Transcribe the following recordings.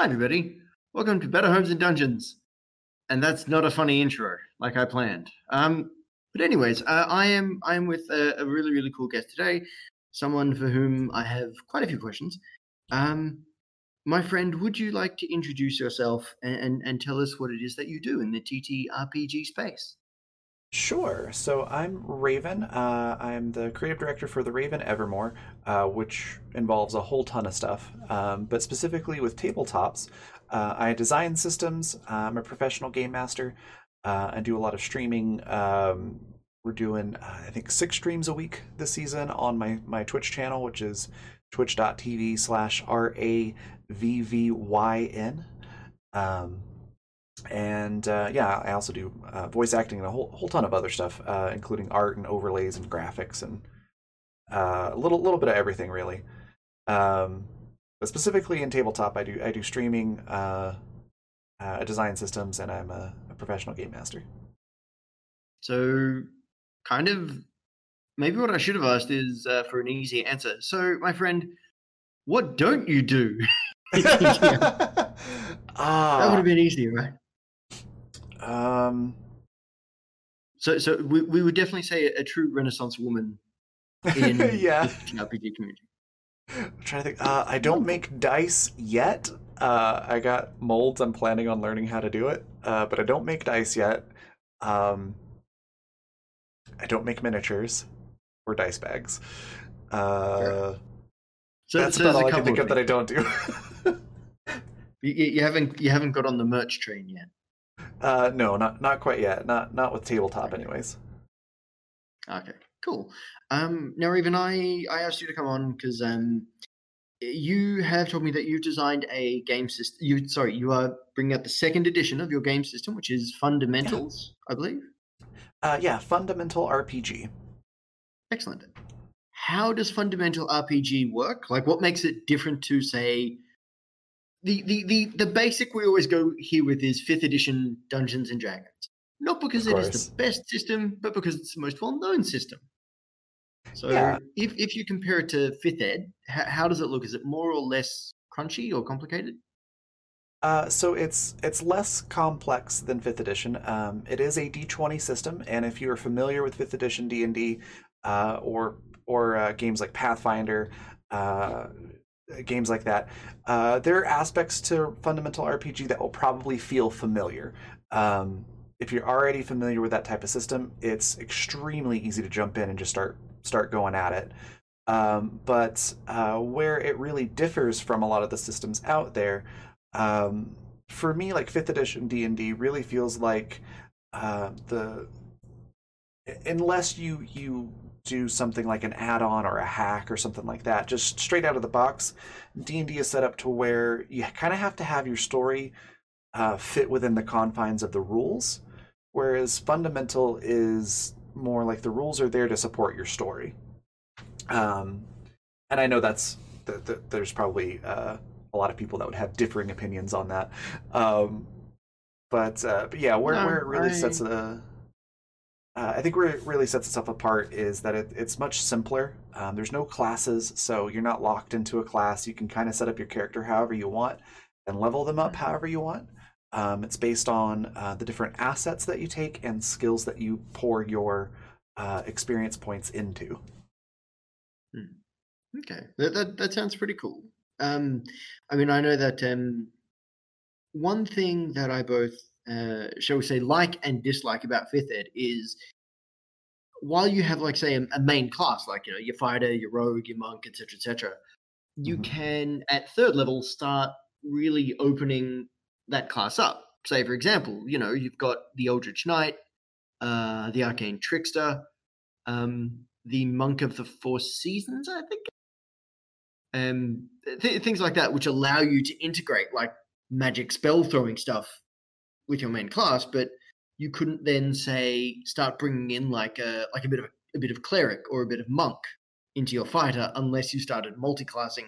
Hi, everybody. Welcome to Better Homes and Dungeons. And that's not a funny intro, like I planned. Um, but anyways, uh, I am I am with a, a, really really cool guest today, someone for whom I have quite a few questions. Um, my friend, would you like to introduce yourself and, and, and tell us what it is that you do in the TTRPG space? Sure. So I'm Raven. Uh, I'm the creative director for the Raven Evermore, uh, which involves a whole ton of stuff. Um, but specifically with tabletops, uh, I design systems. I'm a professional game master. Uh, I do a lot of streaming. Um, we're doing, uh, I think, six streams a week this season on my, my Twitch channel, which is twitch.tv slash R A V V Y N. Um, and uh, yeah, I also do uh, voice acting and a whole whole ton of other stuff, uh, including art and overlays and graphics and uh, a little little bit of everything really. Um, but specifically in tabletop, I do I do streaming, uh, uh, design systems, and I'm a, a professional game master. So, kind of, maybe what I should have asked is for an easy answer. So, my friend, what don't you do? Ah. That would have been easier, right? Um. So, so we, we would definitely say a, true Renaissance woman in yeah. the RPG community. I'm trying to think. Uh, I don't make dice yet. Uh, I got molds. I'm planning on learning how to do it, uh, but I don't make dice yet. Um, I don't make miniatures or dice bags. Uh, sure. so, that's so about all I can think of, of that I don't do. you, you haven't you haven't got on the merch train yet. Uh, no, not not quite yet. Not not with tabletop, anyways. Okay, cool. Um, now, even I I asked you to come on because um, you have told me that you've designed a game system. You sorry, you are bringing out the second edition of your game system, which is Fundamentals, yeah. I believe. Uh, yeah, Fundamental RPG. Excellent. How does Fundamental RPG work? Like, what makes it different to, say, the, the, the, the basic we always go here with is fifth edition Dungeons and Dragons. Not because it is the best system, but because it's the most well known system. So yeah. if, if you compare it to fifth ed, how, how does it look? Is it more or less crunchy or complicated? Uh, so it's it's less complex than fifth edition. Um, it is a D twenty system, and if you are familiar with fifth edition D and D, uh, or or uh, games like Pathfinder, uh, games like that, uh, there are aspects to fundamental RPG that will probably feel familiar. Um, if you're already familiar with that type of system, it's extremely easy to jump in and just start start going at it. Um, but uh, where it really differs from a lot of the systems out there, um, for me, like fifth edition D and D really feels like uh, the unless you you do something like an add-on or a hack or something like that just straight out of the box. D&d is set up to where you kind of have to have your story uh, fit within the confines of the rules whereas fundamental is more like the rules are there to support your story. Um, and i know that's the, the, there's probably uh, a lot of people that would have differing opinions on that. Um, but, uh, but yeah where, no, where it really I... sets the uh, I think where it really sets itself apart is that it, it's much simpler. Um, there's no classes, so you're not locked into a class. You can kind of set up your character however you want and level them up however you want. Um, it's based on uh, the different assets that you take and skills that you pour your uh, experience points into. Hmm. Okay, that, that, that sounds pretty cool. Um, I mean, I know that um, one thing that I both uh, shall we say, like and dislike about fifth ed is while you have, like, say, a, a main class, like you know, your fighter, your rogue, your monk, etc., etc., you mm-hmm. can at third level start really opening that class up. Say, for example, you know, you've got the Eldritch Knight, uh, the Arcane Trickster, um, the Monk of the Four Seasons, I think, um, th- things like that, which allow you to integrate like magic spell throwing stuff with your main class, but you couldn't then say start bringing in like a like a bit of a, bit of cleric or a bit of monk into your fighter unless you started multi-classing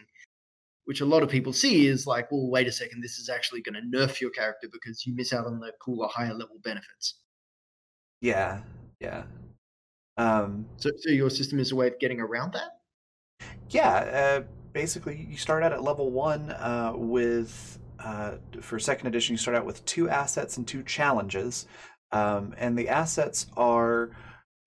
which a lot of people see is like well wait a second this is actually going to nerf your character because you miss out on the cooler higher level benefits. Yeah yeah. Um so, so your system is a way of getting around that? Yeah uh, basically you start out at level one uh, with uh, for second edition, you start out with two assets and two challenges, um, and the assets are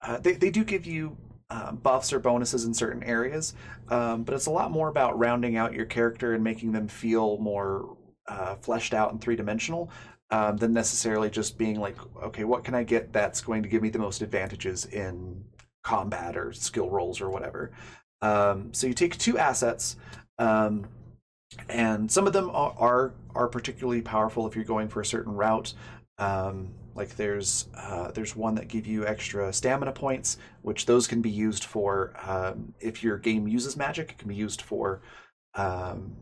uh, they they do give you uh, buffs or bonuses in certain areas, um, but it's a lot more about rounding out your character and making them feel more uh, fleshed out and three dimensional um, than necessarily just being like, okay, what can I get that's going to give me the most advantages in combat or skill rolls or whatever. Um, so you take two assets, um, and some of them are, are, are particularly powerful if you're going for a certain route. Um, like there's uh, there's one that give you extra stamina points, which those can be used for um, if your game uses magic. It can be used for um,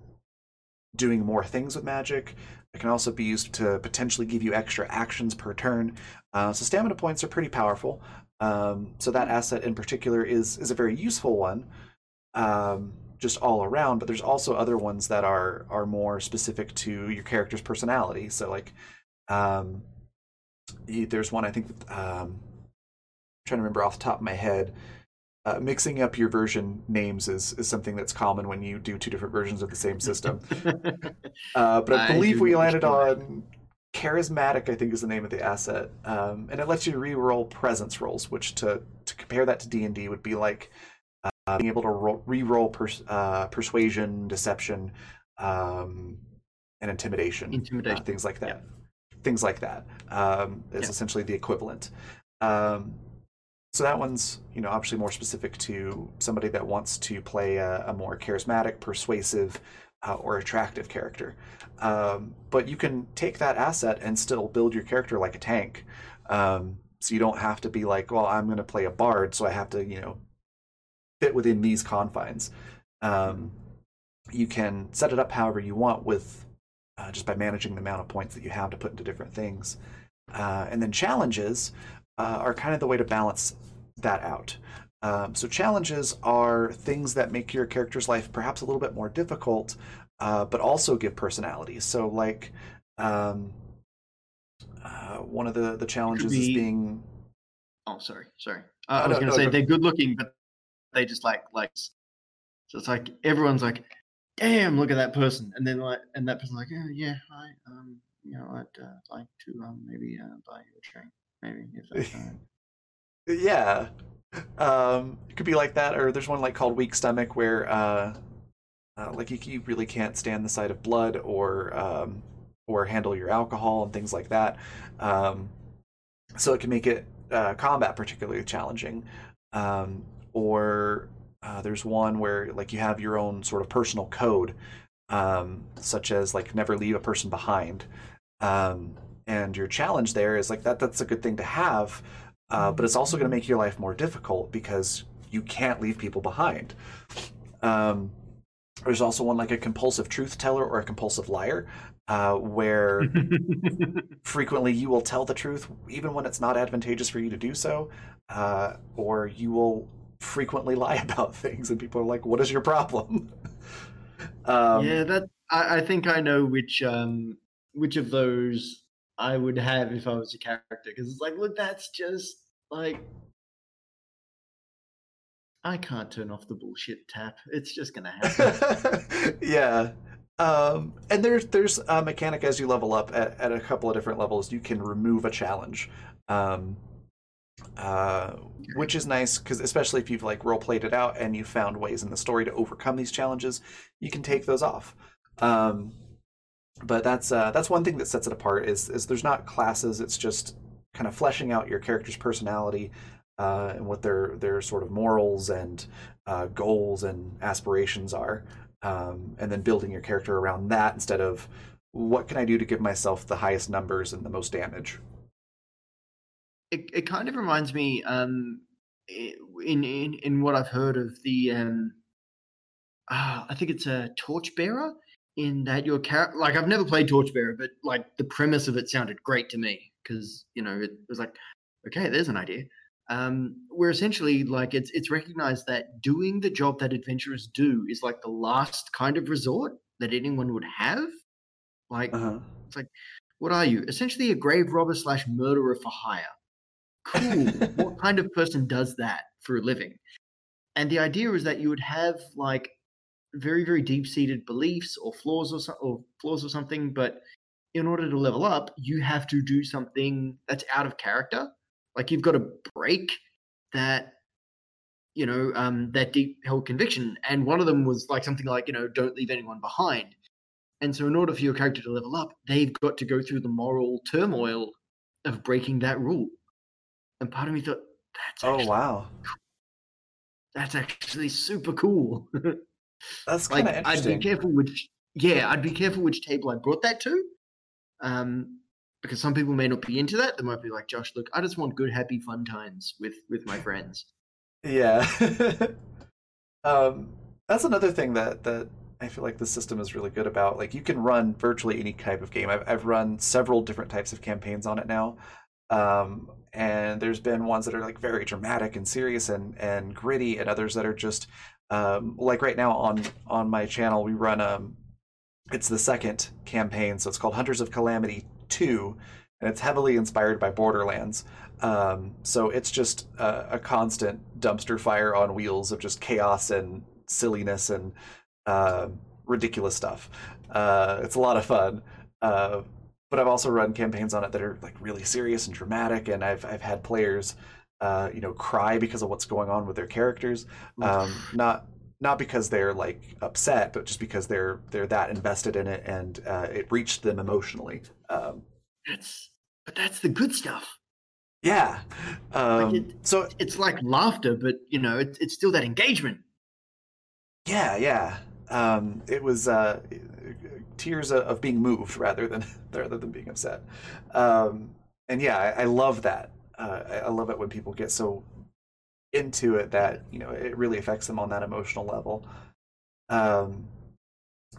doing more things with magic. It can also be used to potentially give you extra actions per turn. Uh, so stamina points are pretty powerful. Um, so that asset in particular is is a very useful one, um, just all around. But there's also other ones that are are more specific to your character's personality. So like, um, there's one I think. Um, I'm trying to remember off the top of my head. Uh, mixing up your version names is, is something that's common when you do two different versions of the same system. uh, but I, I believe we landed on charismatic. I think is the name of the asset, um, and it lets you re-roll presence rolls, which to to compare that to D and D would be like uh, being able to ro- re-roll pers- uh, persuasion, deception, um, and intimidation, intimidation, things like that. Yeah. Things like that um, is yeah. essentially the equivalent. Um, so that one's, you know, obviously more specific to somebody that wants to play a, a more charismatic, persuasive, uh, or attractive character. Um, but you can take that asset and still build your character like a tank. Um, so you don't have to be like, well, I'm going to play a bard, so I have to, you know, fit within these confines. Um, you can set it up however you want with uh, just by managing the amount of points that you have to put into different things. Uh, and then challenges uh, are kind of the way to balance that out. Um, so challenges are things that make your character's life perhaps a little bit more difficult, uh, but also give personality. So like um, uh, one of the the challenges be... is being. Oh, sorry, sorry. Uh, I was going to say they're good looking, but they just like like. So it's like everyone's like, "Damn, look at that person," and then like, and that person's like, "Yeah, yeah, I um, you know, I'd uh, like to um maybe uh, buy you a train." maybe if that's yeah. Um, it could be like that, or there's one like called Weak Stomach where uh, uh, like you, you, really can't stand the sight of blood or um, or handle your alcohol and things like that. Um, so it can make it uh, combat particularly challenging. Um, or uh, there's one where like you have your own sort of personal code, um, such as like never leave a person behind. Um, and your challenge there is like that that's a good thing to have uh, but it's also going to make your life more difficult because you can't leave people behind um, there's also one like a compulsive truth teller or a compulsive liar uh, where frequently you will tell the truth even when it's not advantageous for you to do so uh, or you will frequently lie about things and people are like what is your problem um, yeah that I, I, think i know which um, which of those I would have if I was a character because it's like, look, that's just like I can't turn off the bullshit tap. It's just gonna happen. yeah. Um, and there's there's a mechanic as you level up at, at a couple of different levels. You can remove a challenge, um, uh, which is nice because especially if you've like role played it out and you found ways in the story to overcome these challenges, you can take those off. Um, but that's uh, that's one thing that sets it apart is is there's not classes. It's just kind of fleshing out your character's personality uh, and what their their sort of morals and uh, goals and aspirations are, um, and then building your character around that instead of what can I do to give myself the highest numbers and the most damage. It it kind of reminds me um, in in in what I've heard of the um, uh, I think it's a torchbearer in that your character like I've never played Torchbearer, but like the premise of it sounded great to me because you know it was like, okay, there's an idea. Um, where essentially like it's it's recognized that doing the job that adventurers do is like the last kind of resort that anyone would have. Like uh-huh. it's like, what are you? Essentially a grave robber slash murderer for hire. Cool. what kind of person does that for a living? And the idea is that you would have like very very deep seated beliefs or flaws or, so, or flaws or something, but in order to level up, you have to do something that's out of character. Like you've got to break that you know um, that deep held conviction and one of them was like something like you know don't leave anyone behind and so in order for your character to level up they've got to go through the moral turmoil of breaking that rule and part of me thought that's oh wow that's actually super cool that's kind of like, interesting i'd be careful which yeah i'd be careful which table i brought that to um because some people may not be into that they might be like josh look i just want good happy fun times with with my friends yeah. um, that's another thing that that I feel like the system is really good about. Like you can run virtually any type of game. I've I've run several different types of campaigns on it now. Um, and there's been ones that are like very dramatic and serious and and gritty, and others that are just um, like right now on on my channel we run um it's the second campaign, so it's called Hunters of Calamity Two, and it's heavily inspired by Borderlands. Um, so it's just a, a, constant dumpster fire on wheels of just chaos and silliness and uh, ridiculous stuff. Uh, it's a lot of fun. Uh, but I've also run campaigns on it that are like really serious and dramatic, and I've I've had players, uh, you know, cry because of what's going on with their characters. Um, not not because they're like upset, but just because they're they're that invested in it and uh, it reached them emotionally. Um, that's but that's the good stuff. Yeah. Um, like it, so it's like laughter, but you know, it, it's still that engagement. Yeah, yeah. Um, it was uh, tears of being moved rather than rather than being upset. Um, and yeah, I, I love that. Uh, I love it when people get so into it that you know it really affects them on that emotional level. Um,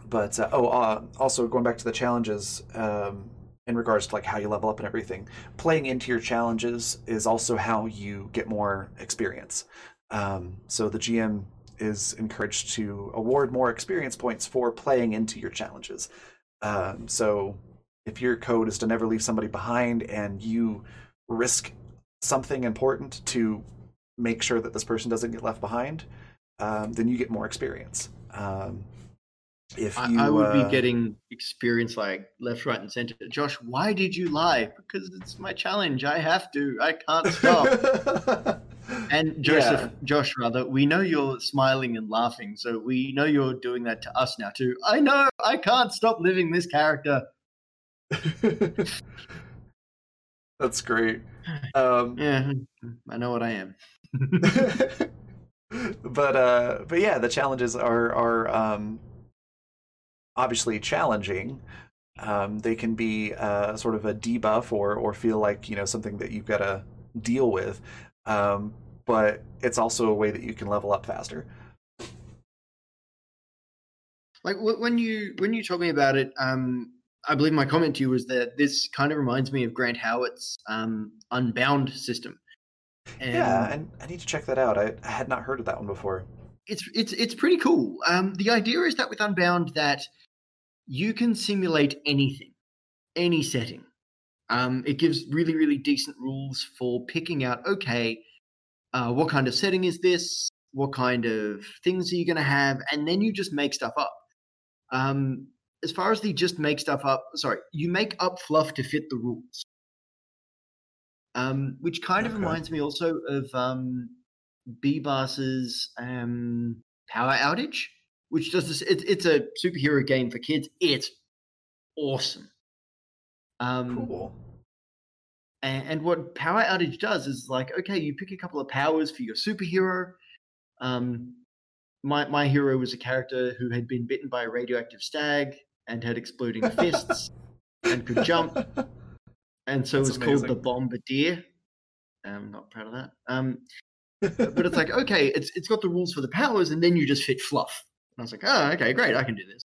but uh, oh, uh, also going back to the challenges. Um, in regards to like how you level up and everything. Playing into your challenges is also how you get more experience. Um, so the GM is encouraged to award more experience points for playing into your challenges. Um, so if your code is to never leave somebody behind and you risk something important to make sure that this person doesn't get left behind, um, then you get more experience. Um, if you, I, I would uh, be getting experience like left, right, and center. Josh, why did you lie? Because it's my challenge. I have to. I can't stop. and Joseph, yeah. Josh, rather, we know you're smiling and laughing, so we know you're doing that to us now too. I know. I can't stop living this character. That's great. Um, yeah, I know what I am. but uh, but yeah, the challenges are are um, obviously challenging. Um, they can be uh, sort of a debuff or or feel like you know something that you've got to deal with. Um, but it's also a way that you can level up faster. Like when you when you told me about it, um, I believe my comment to you was that this kind of reminds me of Grant Howitt's um, Unbound system. And yeah, and I need to check that out. I, I had not heard of that one before. It's it's it's pretty cool. Um, the idea is that with Unbound, that you can simulate anything, any setting. Um, it gives really, really decent rules for picking out, okay, uh, what kind of setting is this? What kind of things are you going to have? And then you just make stuff up. Um, as far as the just make stuff up, sorry, you make up fluff to fit the rules. Um, which kind okay. of reminds me also of um, Beeboss's um, Power Outage which does this. It, it's a superhero game for kids. It's awesome. Um, cool. And, and, what Power Outage does is like, okay, you pick a couple of powers for your superhero. Um, my my hero was a character who had been bitten by a radioactive stag and had exploding fists and could jump, and so That's it was amazing. called the Bombardier. I'm not proud of that. Um, but it's like okay, it's it's got the rules for the powers, and then you just fit fluff. And I was like, oh, okay, great, I can do this.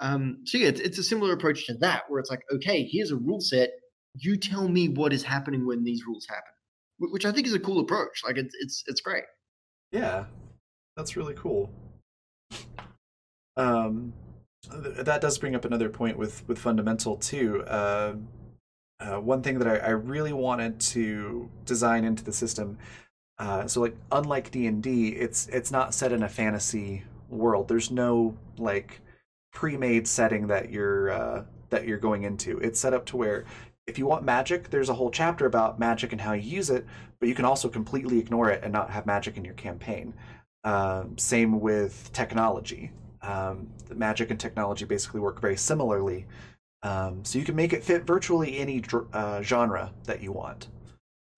Um, so yeah, it's, it's a similar approach to that, where it's like, okay, here's a rule set. You tell me what is happening when these rules happen, which I think is a cool approach. Like it's it's it's great. Yeah, that's really cool. Um, that does bring up another point with with fundamental too. Uh, uh, one thing that I, I, really wanted to design into the system. Uh, so like unlike D and D, it's it's not set in a fantasy world. There's no like pre-made setting that you're uh, that you're going into. It's set up to where if you want magic, there's a whole chapter about magic and how you use it, but you can also completely ignore it and not have magic in your campaign. Um, same with technology. Um, magic and technology basically work very similarly. Um, so you can make it fit virtually any uh, genre that you want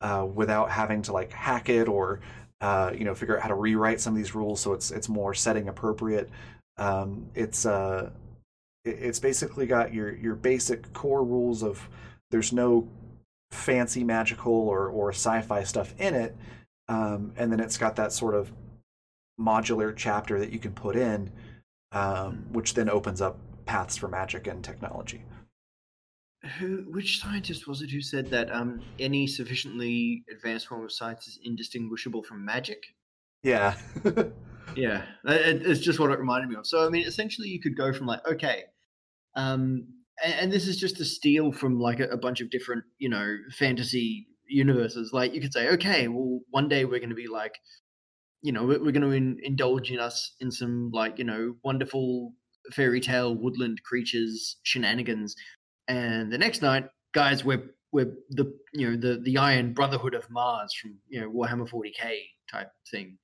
uh, without having to like hack it or uh, you know figure out how to rewrite some of these rules so it's it's more setting appropriate. Um, it's uh, it's basically got your your basic core rules of there's no fancy magical or or sci-fi stuff in it, um, and then it's got that sort of modular chapter that you can put in, um, which then opens up paths for magic and technology. Who, which scientist was it who said that um, any sufficiently advanced form of science is indistinguishable from magic? Yeah. yeah, it, it's just what it reminded me of. So, I mean, essentially, you could go from like, okay, um, and, and this is just a steal from like a, a bunch of different, you know, fantasy universes. Like, you could say, okay, well, one day we're going to be like, you know, we're, we're going to in, indulge in us in some like, you know, wonderful fairy tale woodland creatures shenanigans and the next night, guys, we're we're the you know the the Iron Brotherhood of Mars from you know Warhammer 40k type thing.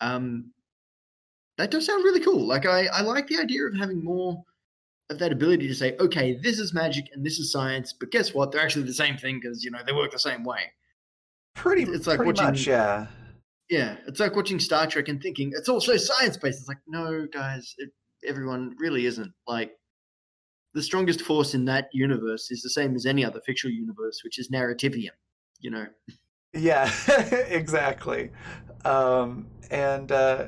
Um, that does sound really cool. Like I I like the idea of having more of that ability to say, okay, this is magic and this is science, but guess what? They're actually the same thing because you know they work the same way. Pretty, it's like pretty watching, much, yeah. Yeah, it's like watching Star Trek and thinking it's also science based. It's like, no, guys, it, everyone really isn't. Like, the strongest force in that universe is the same as any other fictional universe, which is narrativium. You know. Yeah, exactly. Um, and uh,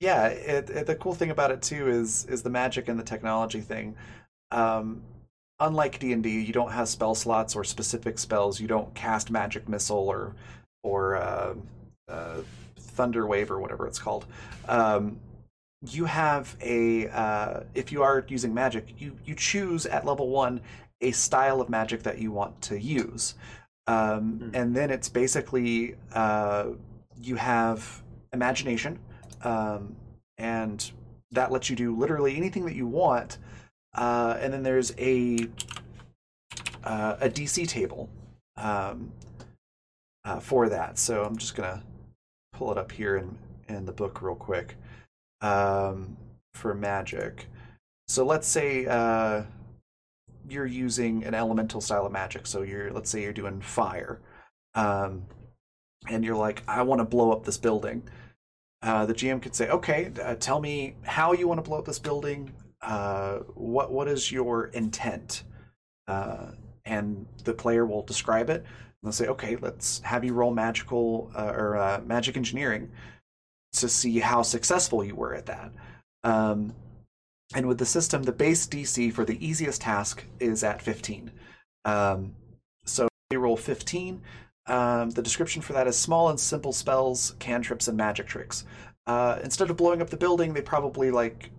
yeah, it, it, the cool thing about it too is is the magic and the technology thing. Um, unlike D and D, you don't have spell slots or specific spells. You don't cast magic missile or or uh, uh, thunder wave or whatever it's called. Um, you have a uh, if you are using magic, you you choose at level one a style of magic that you want to use, um, mm. and then it's basically uh, you have imagination, um, and that lets you do literally anything that you want, uh, and then there's a uh, a DC table um, uh, for that. So I'm just gonna pull it up here in in the book real quick um, for magic. So let's say uh, you're using an elemental style of magic. So you're let's say you're doing fire, um, and you're like, I want to blow up this building. Uh, the GM could say, okay, uh, tell me how you want to blow up this building. Uh, what what is your intent? Uh, and the player will describe it. And they'll say, okay, let's have you roll magical uh, or uh, magic engineering to see how successful you were at that. Um, and with the system, the base DC for the easiest task is at 15. Um, so you roll 15. Um, the description for that is small and simple spells, cantrips, and magic tricks. Uh, instead of blowing up the building, they probably like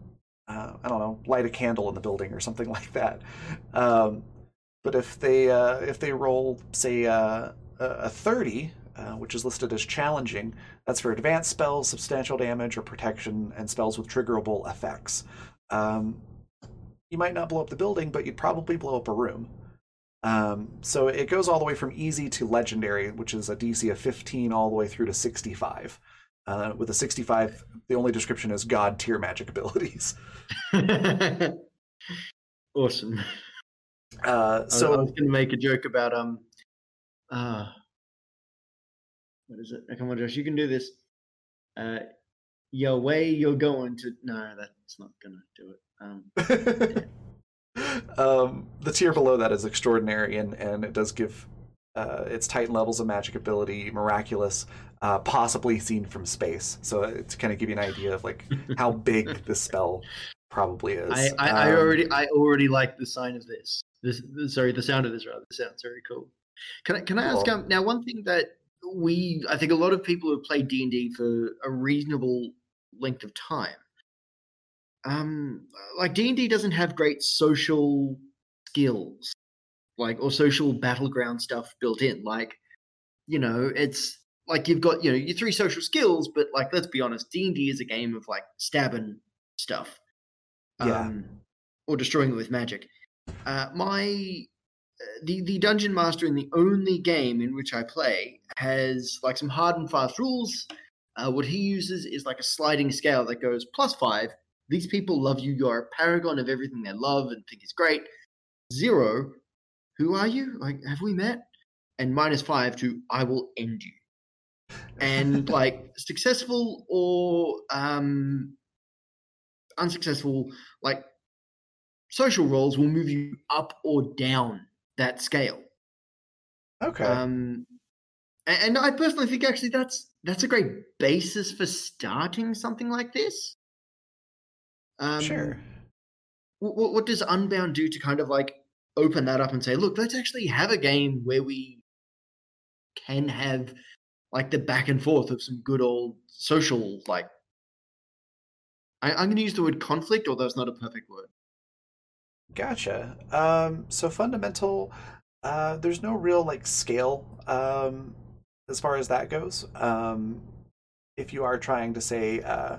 uh, I don't know, light a candle in the building or something like that. Um, but if they uh, if they roll say uh, a 30, uh, which is listed as challenging. That's for advanced spells, substantial damage, or protection, and spells with triggerable effects. Um, you might not blow up the building, but you'd probably blow up a room. Um, so it goes all the way from easy to legendary, which is a DC of 15 all the way through to 65. Uh, with a 65, the only description is god tier magic abilities. awesome. Uh, so I was going to make a joke about um, uh, what is it? Come on, Josh, you can do this. Uh, your way you're going to. No, that's not gonna do it. Um, um, the tier below that is extraordinary, and and it does give uh, its Titan levels of magic ability miraculous, uh, possibly seen from space. So uh, to kind of give you an idea of like how big this spell probably is. I, I, um, I, already I already like the sign of this. This sorry, the sound of this rather. Sounds very cool. Can I can I ask um, now one thing that we I think a lot of people who have played D and D for a reasonable length of time. Um, like D and D doesn't have great social skills, like or social battleground stuff built in. Like, you know, it's like you've got you know your three social skills, but like let's be honest, D and D is a game of like stabbing stuff, Yeah. um, or destroying it with magic. Uh, my uh, the the dungeon master in the only game in which I play has like some hard and fast rules. Uh, what he uses is like a sliding scale that goes plus five. These people love you. You're a paragon of everything they love and think is great. Zero, who are you? Like, have we met? And minus five to I will end you. And like successful or um unsuccessful, like social roles will move you up or down that scale. Okay. Um, a- and I personally think actually that's that's a great basis for starting something like this. Um, sure. What, what does Unbound do to kind of like open that up and say, look, let's actually have a game where we can have like the back and forth of some good old social like. I, I'm going to use the word conflict, although it's not a perfect word. Gotcha. Um, so fundamental, uh, there's no real like scale um, as far as that goes. Um, if you are trying to say uh,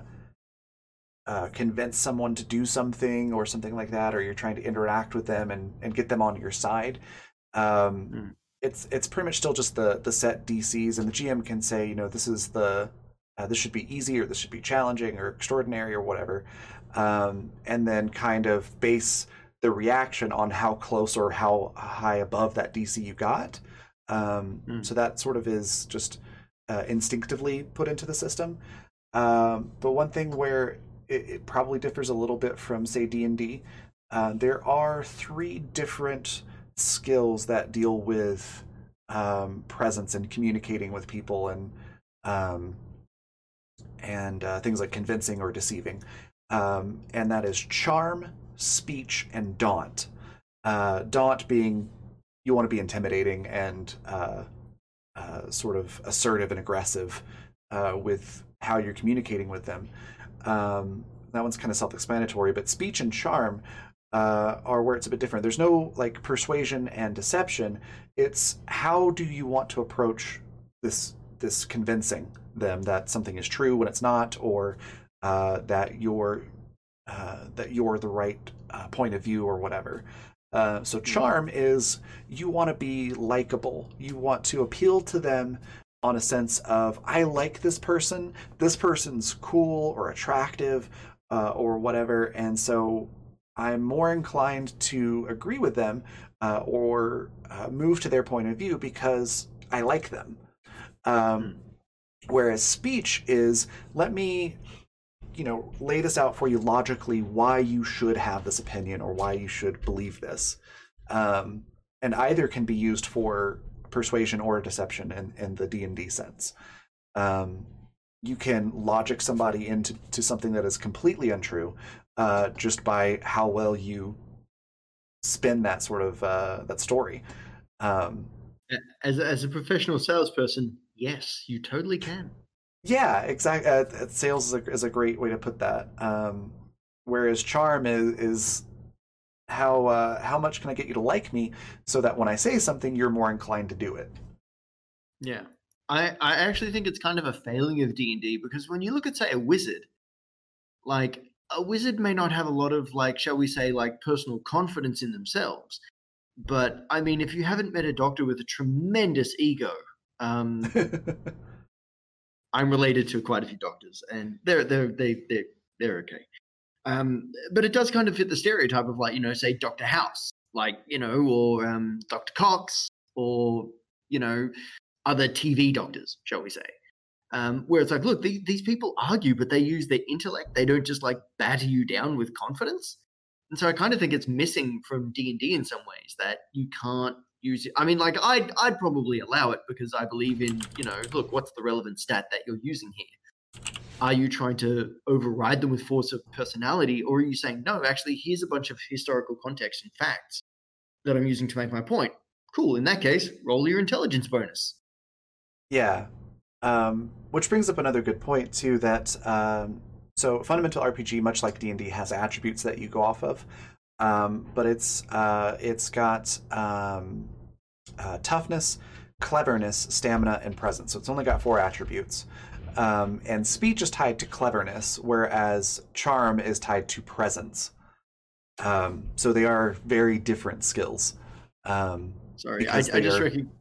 uh, convince someone to do something or something like that, or you're trying to interact with them and, and get them on your side, um, Mm. it's it's pretty much still just the the set DCs, and the GM can say, you know, this is the uh, this should be easy or this should be challenging or extraordinary or whatever, um, and then kind of base the reaction on how close or how high above that DC you got. Um, Mm. So that sort of is just uh, instinctively put into the system. Um, but one thing where it, it probably differs a little bit from, say, D and D, uh, there are three different skills that deal with um, presence and communicating with people and um, and uh, things like convincing or deceiving. Um, and that is charm, speech, and daunt. Uh, daunt being you want to be intimidating and uh, uh, sort of assertive and aggressive uh, with how you're communicating with them. Um, that one's kind of self-explanatory, but speech and charm uh, are where it's a bit different. There's no like persuasion and deception. It's how do you want to approach this this convincing them that something is true when it's not, or uh, that you're uh, that you're the right point of view or whatever. Uh, so charm is you want to be likable. You want to appeal to them on a sense of I like this person. This person's cool or attractive uh, or whatever, and so I'm more inclined to agree with them uh, or uh, move to their point of view because I like them. Um, whereas speech is let me you know lay this out for you logically why you should have this opinion or why you should believe this um, and either can be used for persuasion or deception in, in the d&d sense um, you can logic somebody into to something that is completely untrue uh, just by how well you spin that sort of uh, that story um, As as a professional salesperson, yes, you totally can. Yeah, exactly. Uh, sales is a, is a great way to put that. Um, whereas charm is is how uh, how much can I get you to like me so that when I say something, you're more inclined to do it. Yeah. I, I actually think it's kind of a failing of D&D because when you look at say a wizard, like a wizard may not have a lot of like shall we say like personal confidence in themselves. But I mean if you haven't met a doctor with a tremendous ego, um I'm related to quite a few doctors, and they're they're they they they're okay. Um, but it does kind of fit the stereotype of like you know, say Doctor House, like you know, or um, Doctor Cox, or you know, other TV doctors, shall we say? Um, where it's like, look, the, these people argue, but they use their intellect. They don't just like batter you down with confidence. And so I kind of think it's missing from D and D in some ways that you can't use it. I mean, like I'd I'd probably allow it because I believe in you know, look, what's the relevant stat that you're using here? Are you trying to override them with force of personality, or are you saying no? Actually, here's a bunch of historical context and facts that I'm using to make my point. Cool. In that case, roll your intelligence bonus. Yeah. Um, which brings up another good point too. That um, so fundamental RPG, much like D and D, has attributes that you go off of, um, but it's uh, it's got um, uh, toughness, cleverness, stamina, and presence. So it's only got four attributes. Um, and speech is tied to cleverness, whereas charm is tied to presence. Um, so they are very different skills. Um, Sorry, I, I just reckon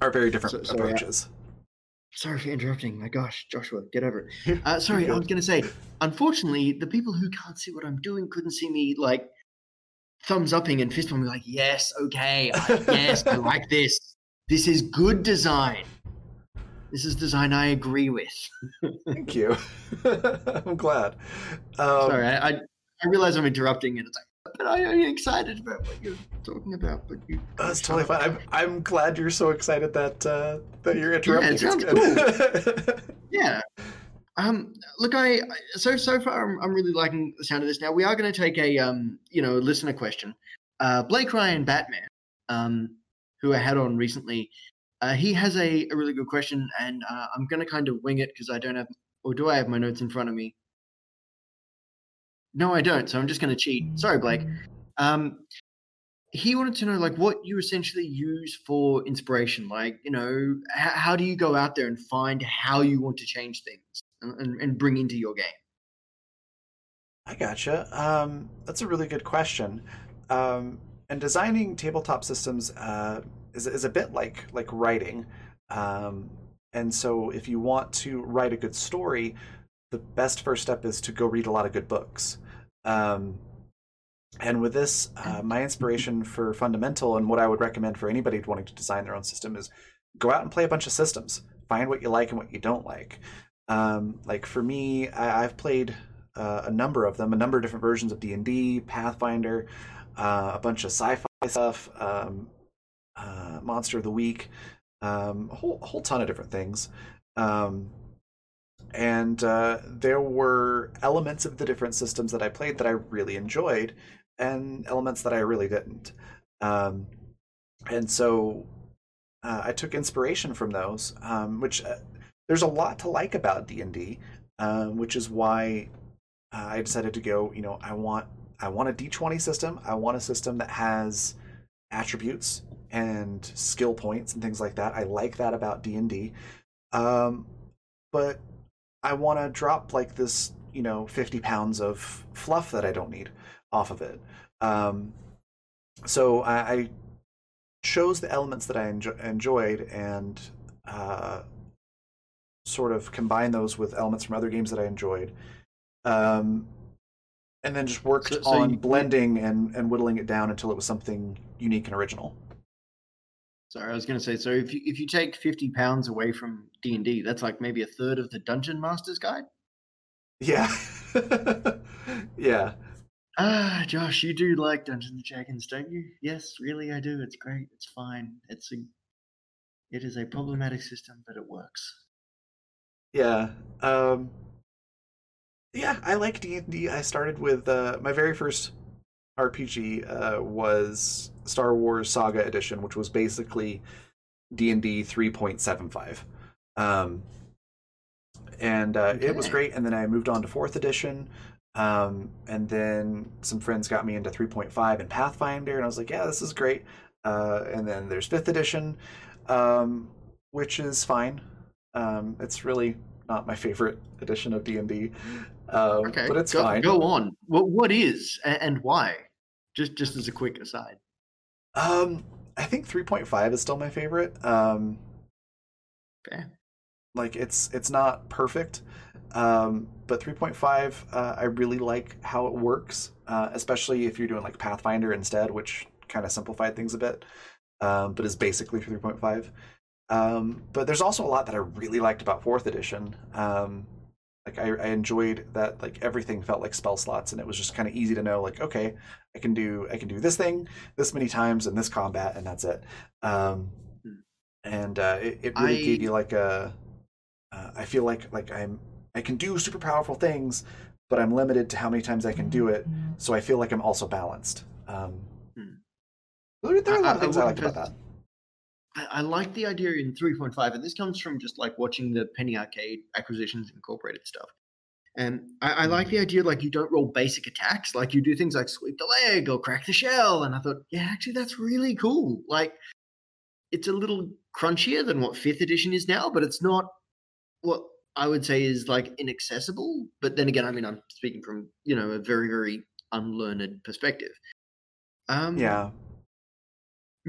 are very different so, approaches. Sorry for interrupting. My gosh, Joshua, get over it. Uh, sorry, I was going to say. Unfortunately, the people who can't see what I'm doing couldn't see me like thumbs upping and fist pumping, like, yes, okay, I, yes, I like this. This is good design. This is design I agree with. Thank you. I'm glad. Um, Sorry, I, I, I realize I'm interrupting, and it's like, but I am excited about what you're talking about. But you, that's totally fine. I'm, I'm glad you're so excited that uh, that you're interrupting. Yeah, it sounds cool. yeah. Um, look, I so so far I'm, I'm, really liking the sound of this. Now we are going to take a um, you know, listener question. Uh, Blake Ryan Batman, um, who I had on recently, uh, he has a, a really good question, and uh, I'm going to kind of wing it because I don't have, or do I have my notes in front of me? No, I don't. So I'm just going to cheat. Sorry, Blake. Um, he wanted to know like what you essentially use for inspiration. Like, you know, h- how do you go out there and find how you want to change things? and, and bring into your game? I gotcha. Um, that's a really good question. Um, and designing tabletop systems uh, is, is a bit like like writing. Um, and so, if you want to write a good story, the best first step is to go read a lot of good books. Um, and with this, uh, my inspiration for fundamental and what I would recommend for anybody wanting to design their own system is go out and play a bunch of systems. Find what you like and what you don't like. Um, like for me, I, have played uh, a number of them, a number of different versions of D and D, Pathfinder, uh, a bunch of sci-fi stuff, um, uh, Monster of the Week, um, a whole a whole ton of different things. Um, and uh, there were elements of the different systems that I played that I really enjoyed, and elements that I really didn't. Um, and so uh, I took inspiration from those, um, which uh, there's a lot to like about D&D, um, which is why uh, I decided to go, you know, I want I want a D20 system. I want a system that has attributes and skill points and things like that. I like that about D&D. Um, but I want to drop like this, you know, 50 pounds of fluff that I don't need off of it. Um, so I, I, chose the elements that I enjo- enjoyed and uh, sort of combine those with elements from other games that I enjoyed. Um, and then just worked so, so on you, blending and, and whittling it down until it was something unique and original. Sorry, I was going to say. So if you if you take fifty pounds away from D and D, that's like maybe a third of the Dungeon Master's Guide. Yeah, yeah. Ah, Josh, you do like Dungeons and Dragons, don't you? Yes, really, I do. It's great. It's fine. It's a, it is a problematic system, but it works. Yeah. Um, yeah, I like D and D. I started with uh, my very first RPG uh, was Star Wars Saga Edition, which was basically D and D three point seven five, um, and uh, okay. it was great. And then I moved on to fourth edition, um, and then some friends got me into three point five and Pathfinder, and I was like, yeah, this is great. Uh, and then there's fifth edition, um, which is fine. Um, it's really not my favorite edition of D and D, um, but it's go, fine. Go on. What what is and why? Just just as a quick aside. Um, I think three point five is still my favorite. Um, okay. Like it's it's not perfect, um, but three point five uh, I really like how it works, uh, especially if you're doing like Pathfinder instead, which kind of simplified things a bit, um, but is basically three point five. Um, but there's also a lot that I really liked about fourth edition. Um, like I, I, enjoyed that like everything felt like spell slots, and it was just kind of easy to know like okay, I can do I can do this thing this many times in this combat, and that's it. Um, hmm. and uh, it, it really I... gave you like a. Uh, I feel like like I'm I can do super powerful things, but I'm limited to how many times I can do it. So I feel like I'm also balanced. Um, hmm. there, are a lot of things I, I like about that. I, like the idea in 3.5, and this comes from just like watching the Penny Arcade acquisitions incorporated stuff. And I, I, like the idea like you don't roll basic attacks, like you do things like sweep the leg or crack the shell. And I thought, yeah, actually, that's really cool. Like, it's a little crunchier than what fifth edition is now, but it's not what I would say is like inaccessible. But then again, I mean, I'm speaking from you know a very very unlearned perspective. Um, Yeah.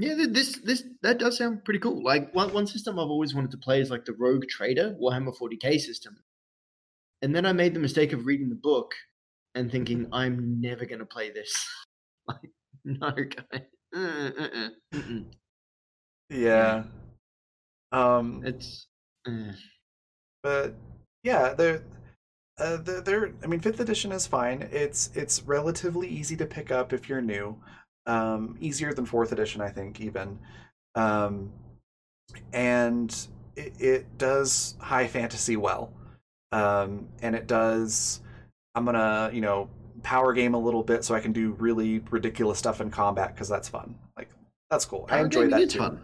Yeah, this this that does sound pretty cool. Like one one system I've always wanted to play is like the Rogue Trader Warhammer 40k system, and then I made the mistake of reading the book and thinking I'm never going to play this. like, no, guy. Uh, uh, uh, mm-mm. Yeah. Um, It's uh, but yeah, they're, uh, they're, they're. I mean, fifth edition is fine. It's it's relatively easy to pick up if you're new. Um, easier than fourth edition, I think, even. Um, and it, it does high fantasy well. Um, and it does. I'm gonna, you know, power game a little bit so I can do really ridiculous stuff in combat because that's fun. Like that's cool. I power enjoy that too. fun.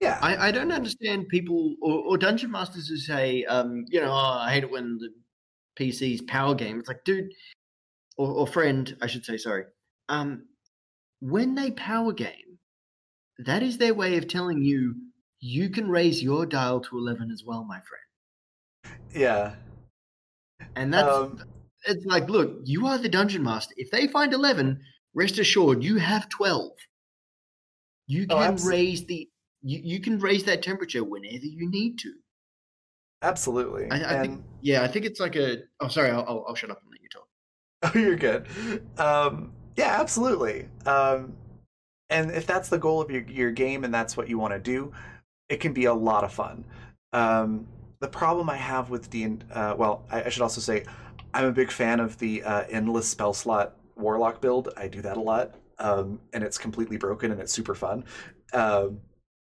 Yeah. I, I don't understand people or, or dungeon masters who say, um, you know, oh, I hate it when the PC's power game. It's like, dude, or, or friend, I should say, sorry. Um, when they power game, that is their way of telling you you can raise your dial to 11 as well, my friend. yeah. And that's Um, it's like, look, you are the dungeon master. If they find 11, rest assured you have 12. You Oh, can abso- raise the you, you can raise that temperature whenever you need to. absolutely. I, I and think, yeah, I think it's like a. Oh, sorry, I'll, I'll, I'll shut up and let you talk. Oh, you're good. Um, yeah, absolutely. Um, and if that's the goal of your, your game and that's what you want to do, it can be a lot of fun. Um, the problem I have with D and uh, well, I, I should also say I'm a big fan of the uh, endless spell slot warlock build. I do that a lot, um, and it's completely broken and it's super fun. Um,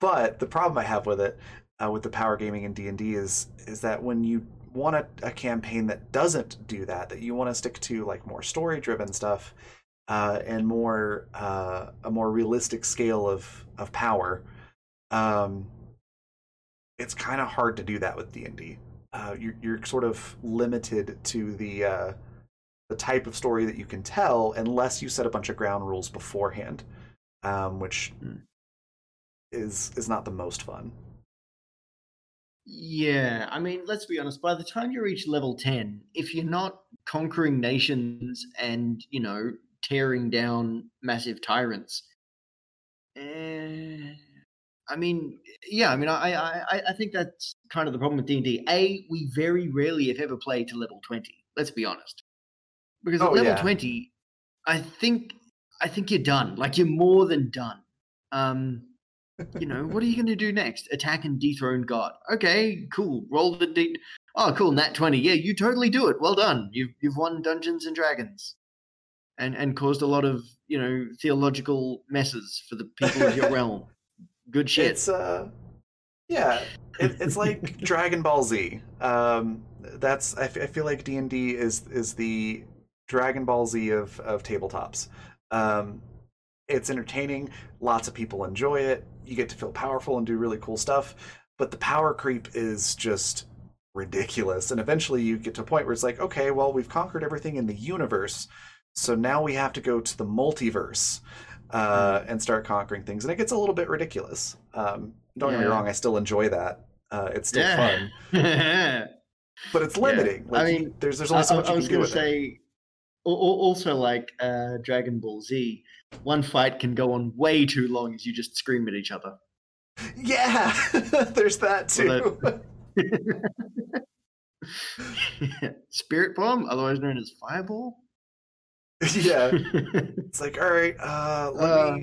but the problem I have with it, uh, with the power gaming in D and D, is is that when you want a, a campaign that doesn't do that, that you want to stick to like more story driven stuff, uh, and more uh, a more realistic scale of of power. Um, it's kind of hard to do that with D and D. Uh, you're you're sort of limited to the uh, the type of story that you can tell unless you set a bunch of ground rules beforehand, um, which Hmm. is is not the most fun. Yeah, I mean, let's be honest. By the time you reach level ten, if you're not conquering nations and you know tearing down massive tyrants, eh, I mean, yeah, I mean, I, I, I- I think that's kind of the problem with D and D. A, we very rarely, if ever, play to level twenty. Let's be honest, because at Oh, level yeah. twenty, I think, I think you're done. Like you're more than done. Um, you know, what are you going to do next? Attack and dethrone God. Okay, cool. Roll the d. Oh, cool. Nat twenty. Yeah, you totally do it. Well done. You've you've won Dungeons and Dragons, and and caused a lot of you know theological messes for the people of your realm. Good shit. It's uh, yeah, it, it's like Dragon Ball Z. Um, that's I, f- I feel like D and D is is the Dragon Ball Z of of tabletops. Um, it's entertaining. Lots of people enjoy it. You get to feel powerful and do really cool stuff. But the power creep is just ridiculous. And eventually, you get to a point where it's like, okay, well, we've conquered everything in the universe, so now we have to go to the multiverse uh, and start conquering things, and it gets a little bit ridiculous. Um, don't get me wrong; I still enjoy that. Uh, it's still Yeah. fun, but it's limiting. I Like, you- mean, there's there's only so I- much I you was can do going to it. say, al- also like uh, Dragon Ball Z, one fight can go on way too long as you just scream at each other. Yeah, there's that too. Spirit Bomb, otherwise known as Fireball. yeah, it's like all right. Uh, let Uh, me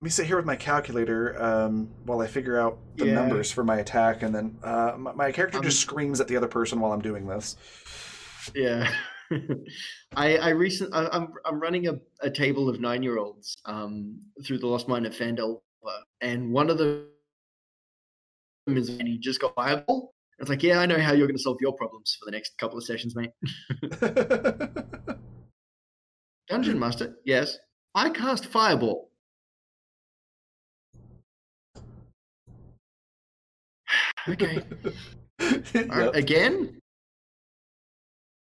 let me sit here with my calculator um, while I figure out the Yeah. numbers for my attack, and then uh, my, my character Um, just screams at the other person while I'm doing this. Yeah. I I recent I, I'm I'm running a, a table of nine year olds um through the Lost Mine of Phandelver, and one of them is and he just got fireball. It's like, yeah, I know how you're going to solve your problems for the next couple of sessions, mate. Dungeon Master, yes. I cast fireball. okay. Right, Yep. Again?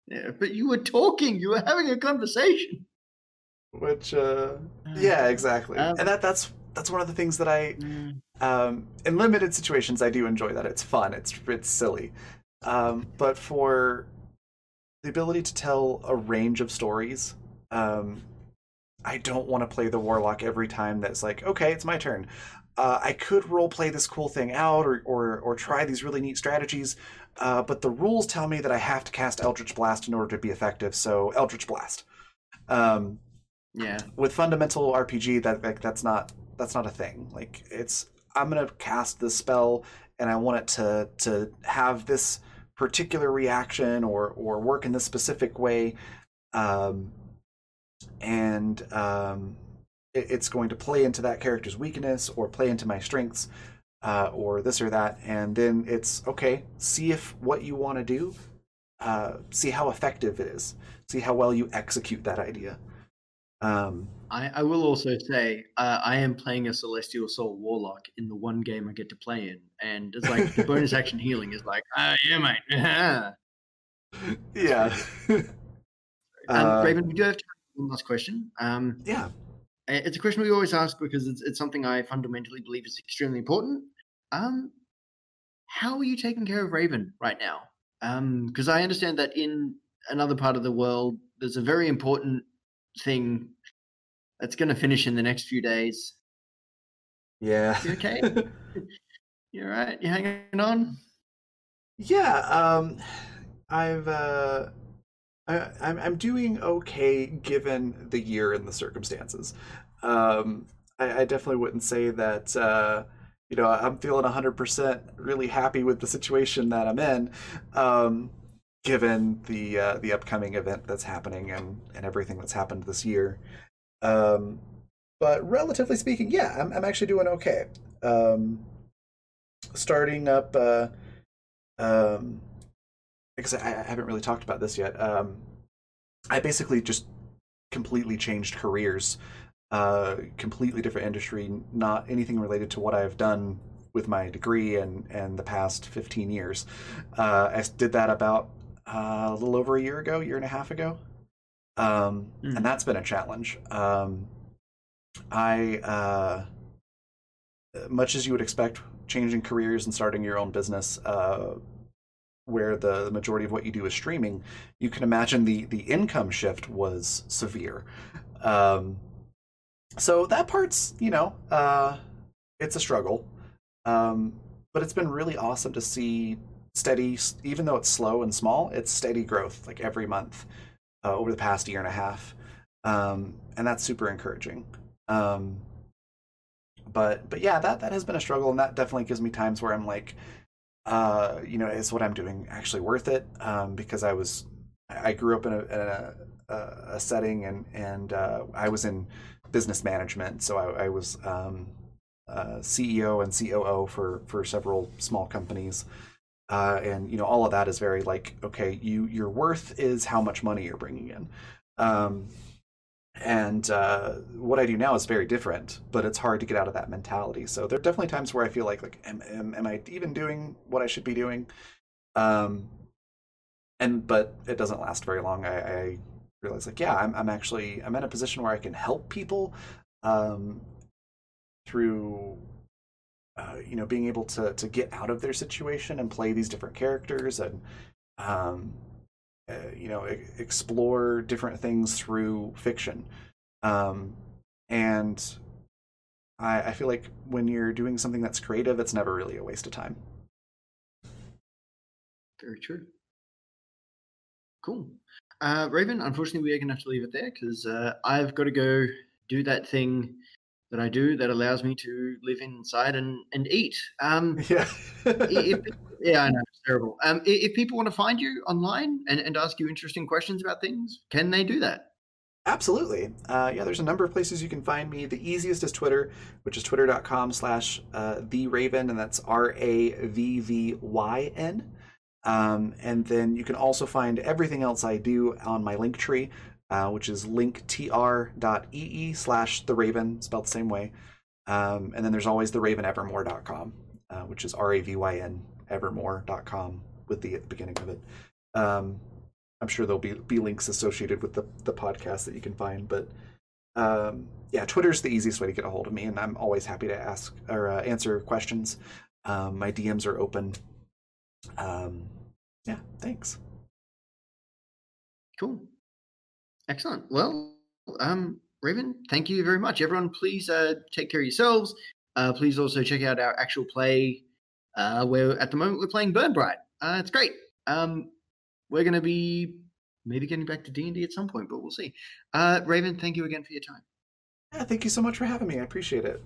Yeah, but you were talking. You were having a conversation. Which uh, yeah, exactly. Um, and that that's that's one of the things that I, mm. um, in limited situations, I do enjoy that. It's fun. It's it's silly, um, but for the ability to tell a range of stories, um, I don't want to play the warlock every time. That's like, okay, it's my turn. Uh, I could role play this cool thing out, or or or try these really neat strategies, uh, but the rules tell me that I have to cast Eldritch Blast in order to be effective. So Eldritch Blast. Um, yeah. With fundamental RPG, that like that's not that's not a thing. Like it's I'm gonna cast this spell and I want it to to have this particular reaction or or work in this specific way, um, and um, it, it's going to play into that character's weakness or play into my strengths. Uh, or this or that, and then it's okay. See if what you want to do, uh, see how effective it is, see how well you execute that idea. Um, I, I will also say uh, I am playing a Celestial Soul Warlock in the one game I get to play in, and it's like the bonus action healing is like, ah, yeah, mate. yeah. um, uh, Raven, we do have one last question. Um, yeah. It's a question we always ask because it's, it's something I fundamentally believe is extremely important. Um, how are you taking care of Raven right now? Because um, I understand that in another part of the world, there's a very important thing that's going to finish in the next few days. Yeah. You okay? you all right? You hanging on? Yeah. Um, I've uh, I, I'm doing okay given the year and the circumstances. Um, I, I definitely wouldn't say that. Uh, you know, I'm feeling 100% really happy with the situation that I'm in. Um, given the uh, the upcoming event that's happening and and everything that's happened this year. Um, but relatively speaking, yeah, I'm I'm actually doing okay. Um, starting up, uh, um, because I, I haven't really talked about this yet. Um, I basically just completely changed careers, uh, completely different industry, not anything related to what I've done with my degree and and the past 15 years. Uh, I did that about uh, a little over a year ago, year and a half ago, um, mm. and that's been a challenge. Um, I, uh, much as you would expect, changing careers and starting your own business, uh, where the, the, majority of what you do is streaming, you can imagine the the income shift was severe. Um, so that part's, you know, uh, it's a struggle, um, but it's been really awesome to see steady, even though it's slow and small, it's steady growth like every month uh, over the past year and a half, um, and that's super encouraging. Um, but but yeah, that that has been a struggle, and that definitely gives me times where I'm like, uh, you know, is what I'm doing actually worth it? Um, because I was I grew up in a, in a, a setting and and uh, I was in business management, so I, I was um, uh, CEO and COO for for several small companies, uh, and you know all of that is very like okay you your worth is how much money you're bringing in um, and uh, what i do now is very different but it's hard to get out of that mentality. So there are definitely times where i feel like like am, am, am i even doing what i should be doing? Um, and but it doesn't last very long. I, I realize like yeah I'm, I'm actually i'm in a position where i can help people um, through uh, you know being able to to get out of their situation and play these different characters and um, you know explore different things through fiction. Um, and I, I feel like when you're doing something that's creative it's never really a waste of time. Very true. Cool. Uh, raven unfortunately we are going to have to leave it there because uh, i've got to go do that thing that I do that allows me to live inside and, and eat. Um, yeah. if, yeah, I know. It's terrible. Um, if people want to find you online and, and ask you interesting questions about things, can they do that? Absolutely. Uh, yeah, there's a number of places you can find me. The easiest is Twitter, which is twitter.com slash uh, the Raven, and that's R A V V Y N. Um, and then you can also find everything else I do on my link tree, uh, which is linktr.ee slash the raven, spelled the same way. Um, and then there's always the ravenevermore.com, uh, which is R A V Y N evermore.com with the at the beginning of it. Um, I'm sure there'll be, be links associated with the, the podcast that you can find, but um, yeah, Twitter's the easiest way to get a hold of me, and I'm always happy to ask or uh, answer questions. Um, my DMs are open. Um, yeah, thanks. Cool. Excellent. Well, um, Raven, thank you very much. Everyone, please uh, take care of yourselves. Uh, please also check out our actual play. Uh, where at the moment we're playing Burn Bright. Uh, it's great. Um, we're going to be maybe getting back to D and D at some point, but we'll see. Uh, Raven, thank you again for your time. Yeah, thank you so much for having me. I appreciate it.